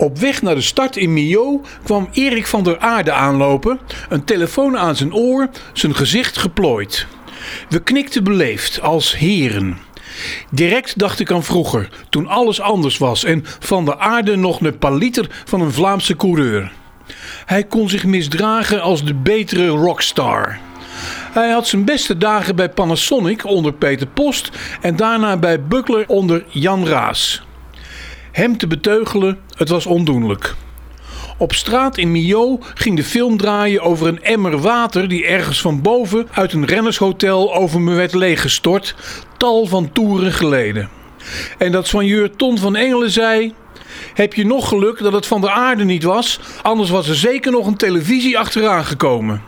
Op weg naar de start in Millau kwam Erik van der Aarde aanlopen, een telefoon aan zijn oor, zijn gezicht geplooid. We knikten beleefd als heren. Direct dacht ik aan vroeger, toen alles anders was en Van der Aarde nog een paliter van een Vlaamse coureur. Hij kon zich misdragen als de betere rockstar. Hij had zijn beste dagen bij Panasonic onder Peter Post en daarna bij Buckler onder Jan Raas. Hem te beteugelen, het was ondoenlijk. Op straat in Millau ging de film draaien over een emmer water die ergens van boven uit een rennershotel over me werd leeggestort, tal van toeren geleden. En dat soigneur Ton van Engelen zei: Heb je nog geluk dat het van de aarde niet was, anders was er zeker nog een televisie achteraan gekomen.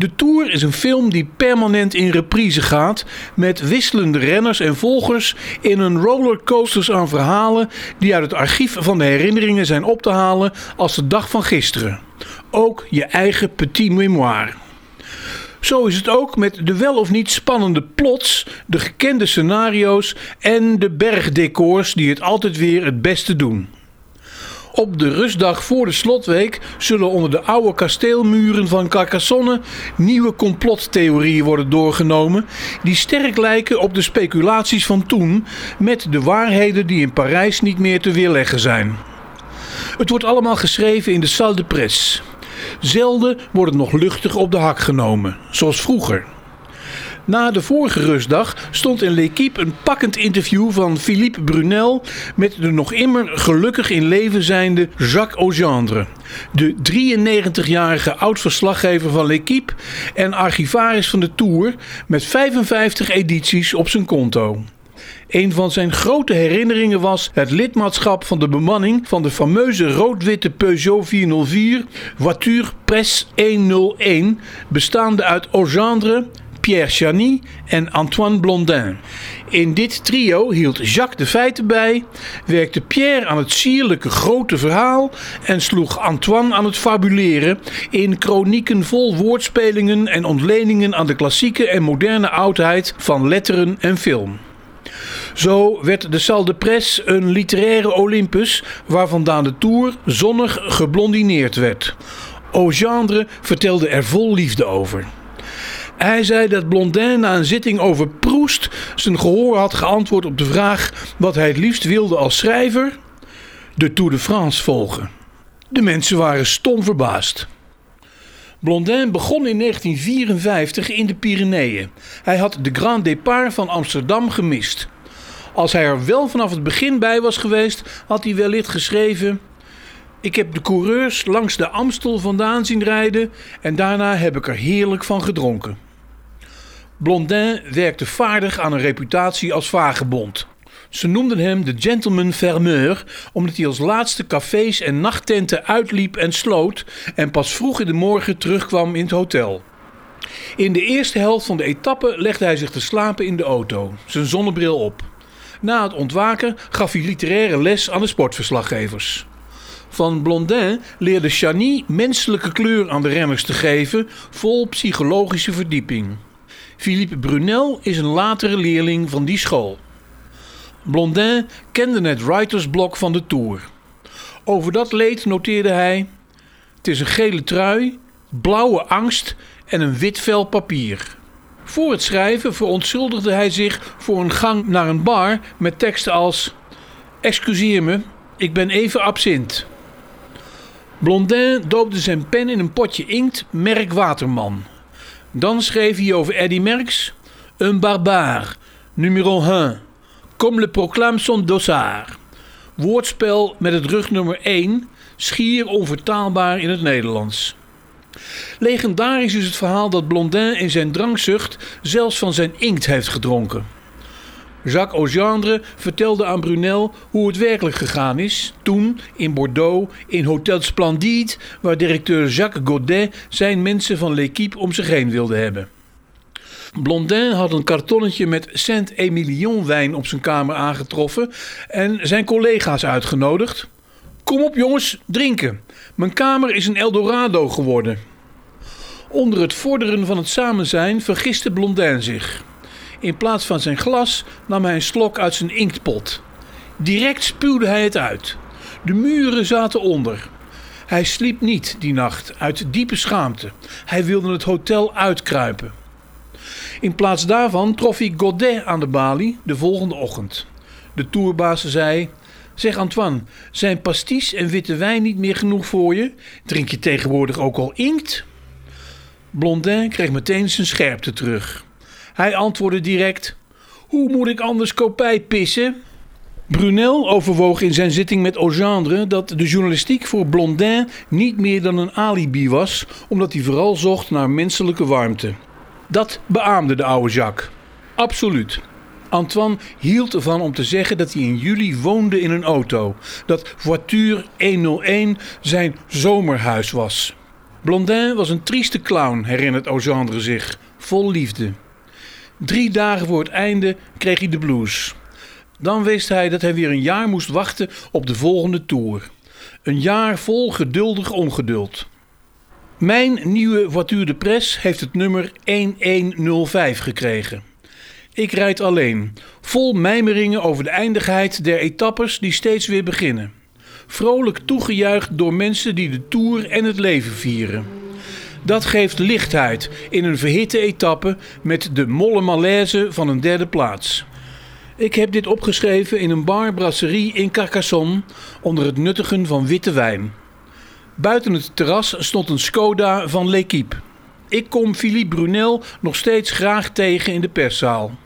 De Tour is een film die permanent in reprise gaat, met wisselende renners en volgers in een rollercoasters aan verhalen die uit het archief van de herinneringen zijn op te halen als de dag van gisteren. Ook je eigen petit mémoire. Zo is het ook met de wel of niet spannende plots, de gekende scenario's en de bergdecors die het altijd weer het beste doen. Op de rustdag voor de slotweek zullen onder de oude kasteelmuren van Carcassonne nieuwe complottheorieën worden doorgenomen die sterk lijken op de speculaties van toen met de waarheden die in Parijs niet meer te weerleggen zijn. Het wordt allemaal geschreven in de salle de presse. Zelden wordt het nog luchtig op de hak genomen, zoals vroeger. Na de vorige rustdag stond in L'Equipe een pakkend interview van Philippe Brunel met de nog immer gelukkig in leven zijnde Jacques Augendre. De 93-jarige oud-verslaggever van L'Equipe en archivaris van de Tour met 55 edities op zijn konto. Een van zijn grote herinneringen was het lidmaatschap van de bemanning van de fameuze rood-witte Peugeot 404 Voiture Presse 101, bestaande uit Augendre, Pierre Chany en Antoine Blondin. In dit trio hield Jacques de feiten bij, werkte Pierre aan het sierlijke grote verhaal en sloeg Antoine aan het fabuleren in chronieken vol woordspelingen en ontleningen aan de klassieke en moderne oudheid van letteren en film. Zo werd de Salle de Presse een literaire Olympus waar vandaan de Tour zonnig geblondineerd werd. Augendre vertelde er vol liefde over. Hij zei dat Blondin na een zitting over Proest zijn gehoor had geantwoord op de vraag wat hij het liefst wilde als schrijver: de Tour de France volgen. De mensen waren stom verbaasd. Blondin begon in 1954 in de Pyreneeën. Hij had de Grand Départ van Amsterdam gemist. Als hij er wel vanaf het begin bij was geweest, had hij wellicht geschreven: Ik heb de coureurs langs de Amstel vandaan zien rijden en daarna heb ik er heerlijk van gedronken. Blondin werkte vaardig aan een reputatie als vagebond. Ze noemden hem de gentleman fermeur, omdat hij als laatste cafés en nachttenten uitliep en sloot en pas vroeg in de morgen terugkwam in het hotel. In de eerste helft van de etappe legde hij zich te slapen in de auto, zijn zonnebril op. Na het ontwaken gaf hij literaire les aan de sportverslaggevers. Van Blondin leerde Chany menselijke kleur aan de renners te geven, vol psychologische verdieping. Philippe Brunel is een latere leerling van die school. Blondin kende het writersblok van de Tour. Over dat leed noteerde hij: Het is een gele trui, blauwe angst en een wit vel papier. Voor het schrijven verontschuldigde hij zich voor een gang naar een bar met teksten als: Excuseer me, ik ben even absint. Blondin doopte zijn pen in een potje inkt, merk Waterman. Dan schreef hij over Eddy Merckx: Un barbare, numéro 1, comme le proclame son dossard. Woordspel met het rugnummer 1, schier onvertaalbaar in het Nederlands. Legendarisch is het verhaal dat Blondin in zijn drankzucht zelfs van zijn inkt heeft gedronken. Jacques Augendre vertelde aan Brunel hoe het werkelijk gegaan is toen in Bordeaux in Hotel Splendide, waar directeur Jacques Godet zijn mensen van L'Equipe om zich heen wilde hebben. Blondin had een kartonnetje met Saint-Emilion wijn op zijn kamer aangetroffen en zijn collega's uitgenodigd. Kom op jongens, drinken. Mijn kamer is een Eldorado geworden. Onder het vorderen van het samen zijn vergiste Blondin zich. In plaats van zijn glas nam hij een slok uit zijn inktpot. Direct spuwde hij het uit. De muren zaten onder. Hij sliep niet die nacht, uit diepe schaamte. Hij wilde het hotel uitkruipen. In plaats daarvan trof hij Godet aan de balie de volgende ochtend. De tourbaas zei: Zeg Antoine, zijn pasties en witte wijn niet meer genoeg voor je? Drink je tegenwoordig ook al inkt? Blondin kreeg meteen zijn scherpte terug. Hij antwoordde direct: Hoe moet ik anders kopij pissen? Brunel overwoog in zijn zitting met Augendre dat de journalistiek voor Blondin niet meer dan een alibi was, omdat hij vooral zocht naar menselijke warmte. Dat beaamde de oude Jacques. Absoluut. Antoine hield ervan om te zeggen dat hij in juli woonde in een auto. Dat voiture 101 zijn zomerhuis was. Blondin was een trieste clown, herinnert Augendre zich, vol liefde. Drie dagen voor het einde kreeg hij de blues. Dan wist hij dat hij weer een jaar moest wachten op de volgende tour. Een jaar vol geduldig ongeduld. Mijn nieuwe voiture de presse heeft het nummer 1105 gekregen. Ik rijd alleen, vol mijmeringen over de eindigheid der etappes die steeds weer beginnen. Vrolijk toegejuicht door mensen die de Tour en het leven vieren. Dat geeft lichtheid in een verhitte etappe met de molle malaise van een derde plaats. Ik heb dit opgeschreven in een bar brasserie in Carcassonne onder het nuttigen van witte wijn. Buiten het terras stond een Skoda van L'Equipe. Ik kom Philippe Brunel nog steeds graag tegen in de perszaal.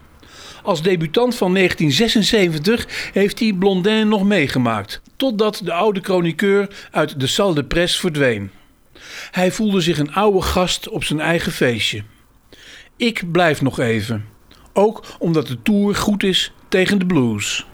Als debutant van 1976 heeft hij Blondin nog meegemaakt, totdat de oude chroniqueur uit de salle de presse verdween. Hij voelde zich een oude gast op zijn eigen feestje. Ik blijf nog even, ook omdat de tour goed is tegen de blues.